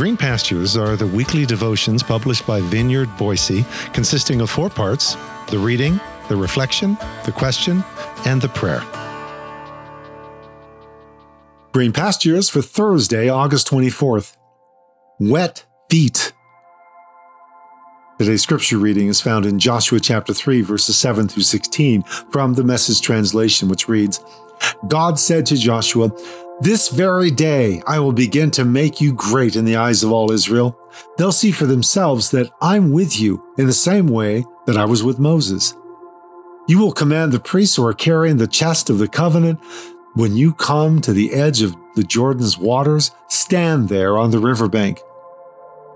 Green Pastures are the weekly devotions published by Vineyard Boise, consisting of four parts the reading, the reflection, the question, and the prayer. Green Pastures for Thursday, August 24th. Wet feet. Today's scripture reading is found in Joshua chapter 3, verses 7 through 16 from the message translation, which reads God said to Joshua, This very day I will begin to make you great in the eyes of all Israel. They'll see for themselves that I'm with you in the same way that I was with Moses. You will command the priests who are carrying the chest of the covenant. When you come to the edge of the Jordan's waters, stand there on the riverbank.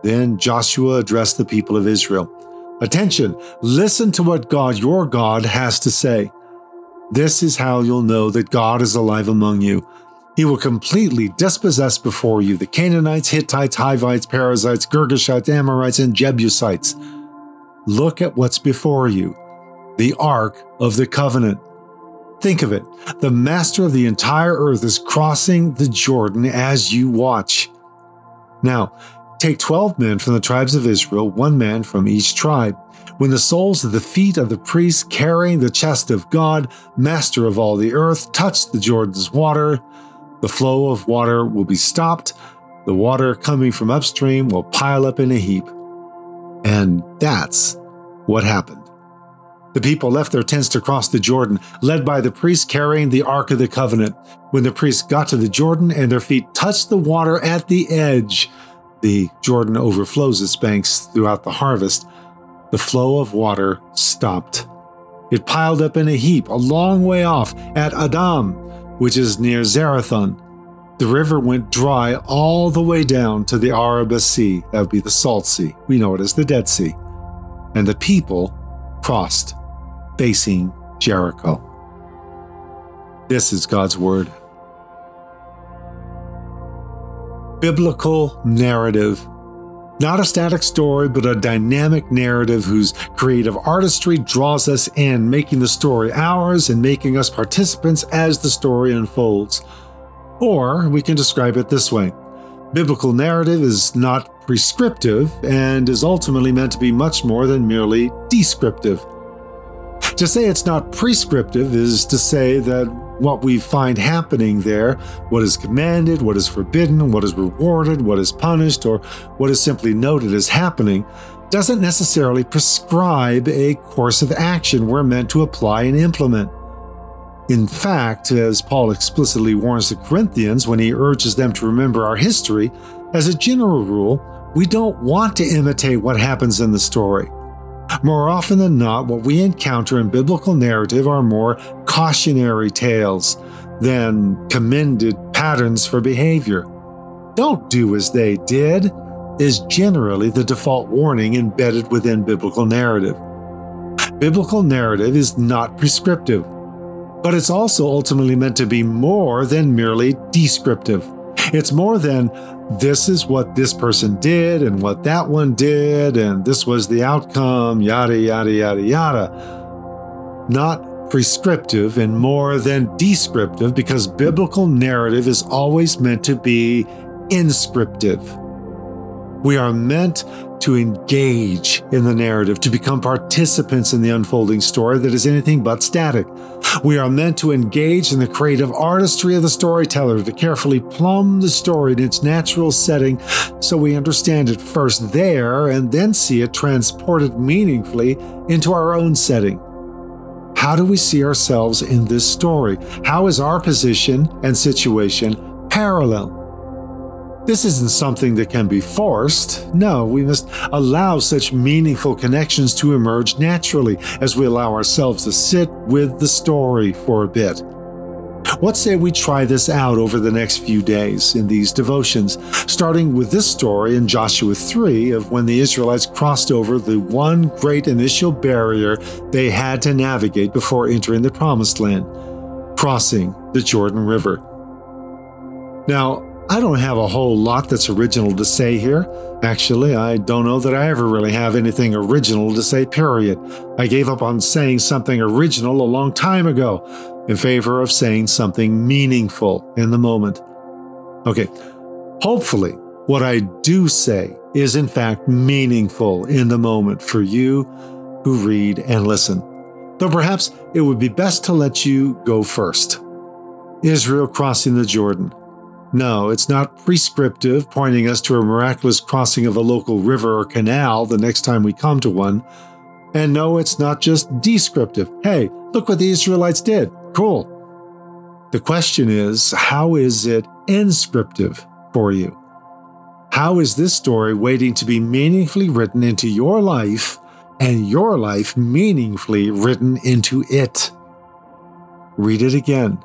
Then Joshua addressed the people of Israel Attention, listen to what God, your God, has to say. This is how you'll know that God is alive among you. He will completely dispossess before you the Canaanites, Hittites, Hivites, Perizzites, Girgashites, Amorites, and Jebusites. Look at what's before you the Ark of the Covenant. Think of it the master of the entire earth is crossing the Jordan as you watch. Now, take 12 men from the tribes of Israel, one man from each tribe. When the soles of the feet of the priests carrying the chest of God, master of all the earth, touch the Jordan's water, the flow of water will be stopped. The water coming from upstream will pile up in a heap. And that's what happened. The people left their tents to cross the Jordan, led by the priests carrying the Ark of the Covenant. When the priests got to the Jordan and their feet touched the water at the edge, the Jordan overflows its banks throughout the harvest. The flow of water stopped. It piled up in a heap a long way off at Adam, which is near Zarethan. The river went dry all the way down to the Arabah Sea, that would be the Salt Sea. We know it as the Dead Sea. And the people crossed facing Jericho. This is God's Word. Biblical narrative. Not a static story, but a dynamic narrative whose creative artistry draws us in, making the story ours and making us participants as the story unfolds. Or we can describe it this way Biblical narrative is not prescriptive and is ultimately meant to be much more than merely descriptive. To say it's not prescriptive is to say that what we find happening there, what is commanded, what is forbidden, what is rewarded, what is punished, or what is simply noted as happening, doesn't necessarily prescribe a course of action we're meant to apply and implement. In fact, as Paul explicitly warns the Corinthians when he urges them to remember our history, as a general rule, we don't want to imitate what happens in the story. More often than not, what we encounter in biblical narrative are more cautionary tales than commended patterns for behavior. Don't do as they did is generally the default warning embedded within biblical narrative. Biblical narrative is not prescriptive, but it's also ultimately meant to be more than merely descriptive. It's more than this is what this person did and what that one did, and this was the outcome, yada, yada, yada, yada. Not prescriptive and more than descriptive because biblical narrative is always meant to be inscriptive. We are meant to engage in the narrative, to become participants in the unfolding story that is anything but static. We are meant to engage in the creative artistry of the storyteller, to carefully plumb the story in its natural setting so we understand it first there and then see it transported meaningfully into our own setting. How do we see ourselves in this story? How is our position and situation parallel? This isn't something that can be forced. No, we must allow such meaningful connections to emerge naturally as we allow ourselves to sit with the story for a bit. What say we try this out over the next few days in these devotions, starting with this story in Joshua 3 of when the Israelites crossed over the one great initial barrier they had to navigate before entering the Promised Land, crossing the Jordan River. Now, I don't have a whole lot that's original to say here. Actually, I don't know that I ever really have anything original to say, period. I gave up on saying something original a long time ago in favor of saying something meaningful in the moment. Okay, hopefully, What I do say is, in fact, meaningful in the moment for you who read and listen. Though perhaps it would be best to let you go first. Israel crossing the Jordan. No, it's not prescriptive, pointing us to a miraculous crossing of a local river or canal the next time we come to one. And no, it's not just descriptive. Hey, look what the Israelites did. Cool. The question is, how is it inscriptive for you? How is this story waiting to be meaningfully written into your life and your life meaningfully written into it? Read it again.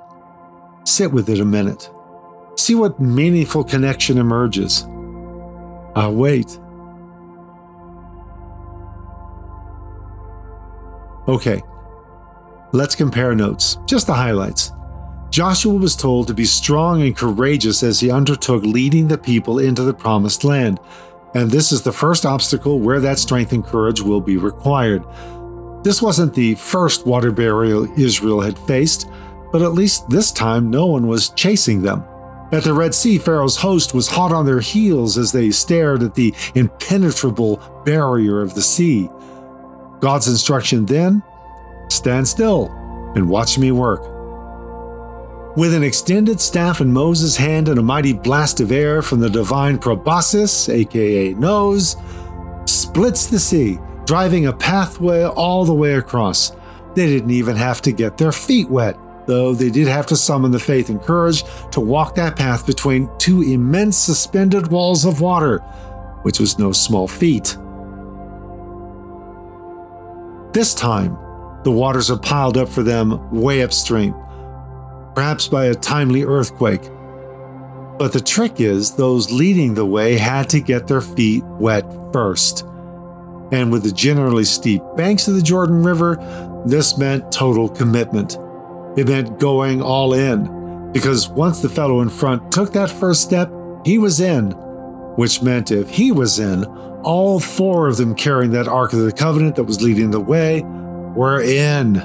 Sit with it a minute. See what meaningful connection emerges. I'll wait. Okay, let's compare notes, just the highlights. Joshua was told to be strong and courageous as he undertook leading the people into the promised land. And this is the first obstacle where that strength and courage will be required. This wasn't the first water barrier Israel had faced, but at least this time no one was chasing them. At the Red Sea, Pharaoh's host was hot on their heels as they stared at the impenetrable barrier of the sea. God's instruction then stand still and watch me work. With an extended staff in Moses' hand and a mighty blast of air from the divine proboscis, aka nose, splits the sea, driving a pathway all the way across. They didn't even have to get their feet wet, though they did have to summon the faith and courage to walk that path between two immense suspended walls of water, which was no small feat. This time, the waters are piled up for them way upstream, perhaps by a timely earthquake. But the trick is, those leading the way had to get their feet wet first. And with the generally steep banks of the Jordan River, this meant total commitment. It meant going all in, because once the fellow in front took that first step, he was in, which meant if he was in, all four of them carrying that Ark of the Covenant that was leading the way were in.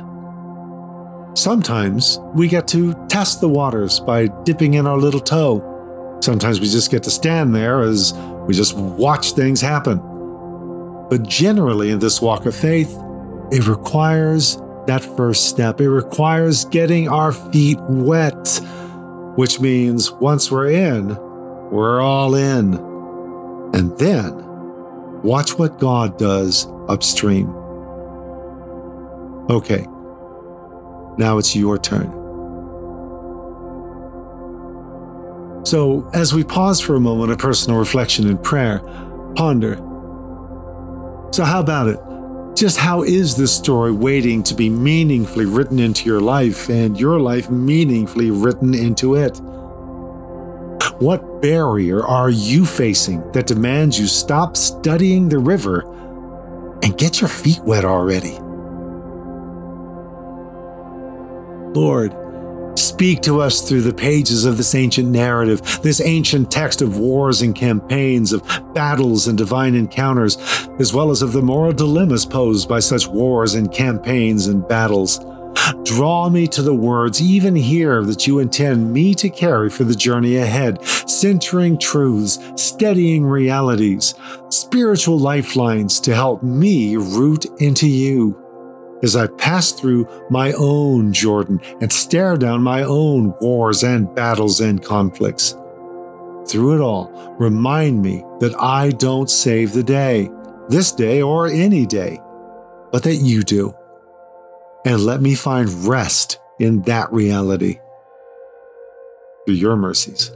Sometimes we get to test the waters by dipping in our little toe. Sometimes we just get to stand there as we just watch things happen. But generally, in this walk of faith, it requires that first step. It requires getting our feet wet, which means once we're in, we're all in. And then Watch what God does upstream. Okay, now it's your turn. So, as we pause for a moment of personal reflection and prayer, ponder. So, how about it? Just how is this story waiting to be meaningfully written into your life and your life meaningfully written into it? What barrier are you facing that demands you stop studying the river and get your feet wet already? Lord, speak to us through the pages of this ancient narrative, this ancient text of wars and campaigns, of battles and divine encounters, as well as of the moral dilemmas posed by such wars and campaigns and battles. Draw me to the words, even here, that you intend me to carry for the journey ahead, centering truths, steadying realities, spiritual lifelines to help me root into you. As I pass through my own Jordan and stare down my own wars and battles and conflicts. Through it all, remind me that I don't save the day, this day or any day, but that you do and let me find rest in that reality through your mercies.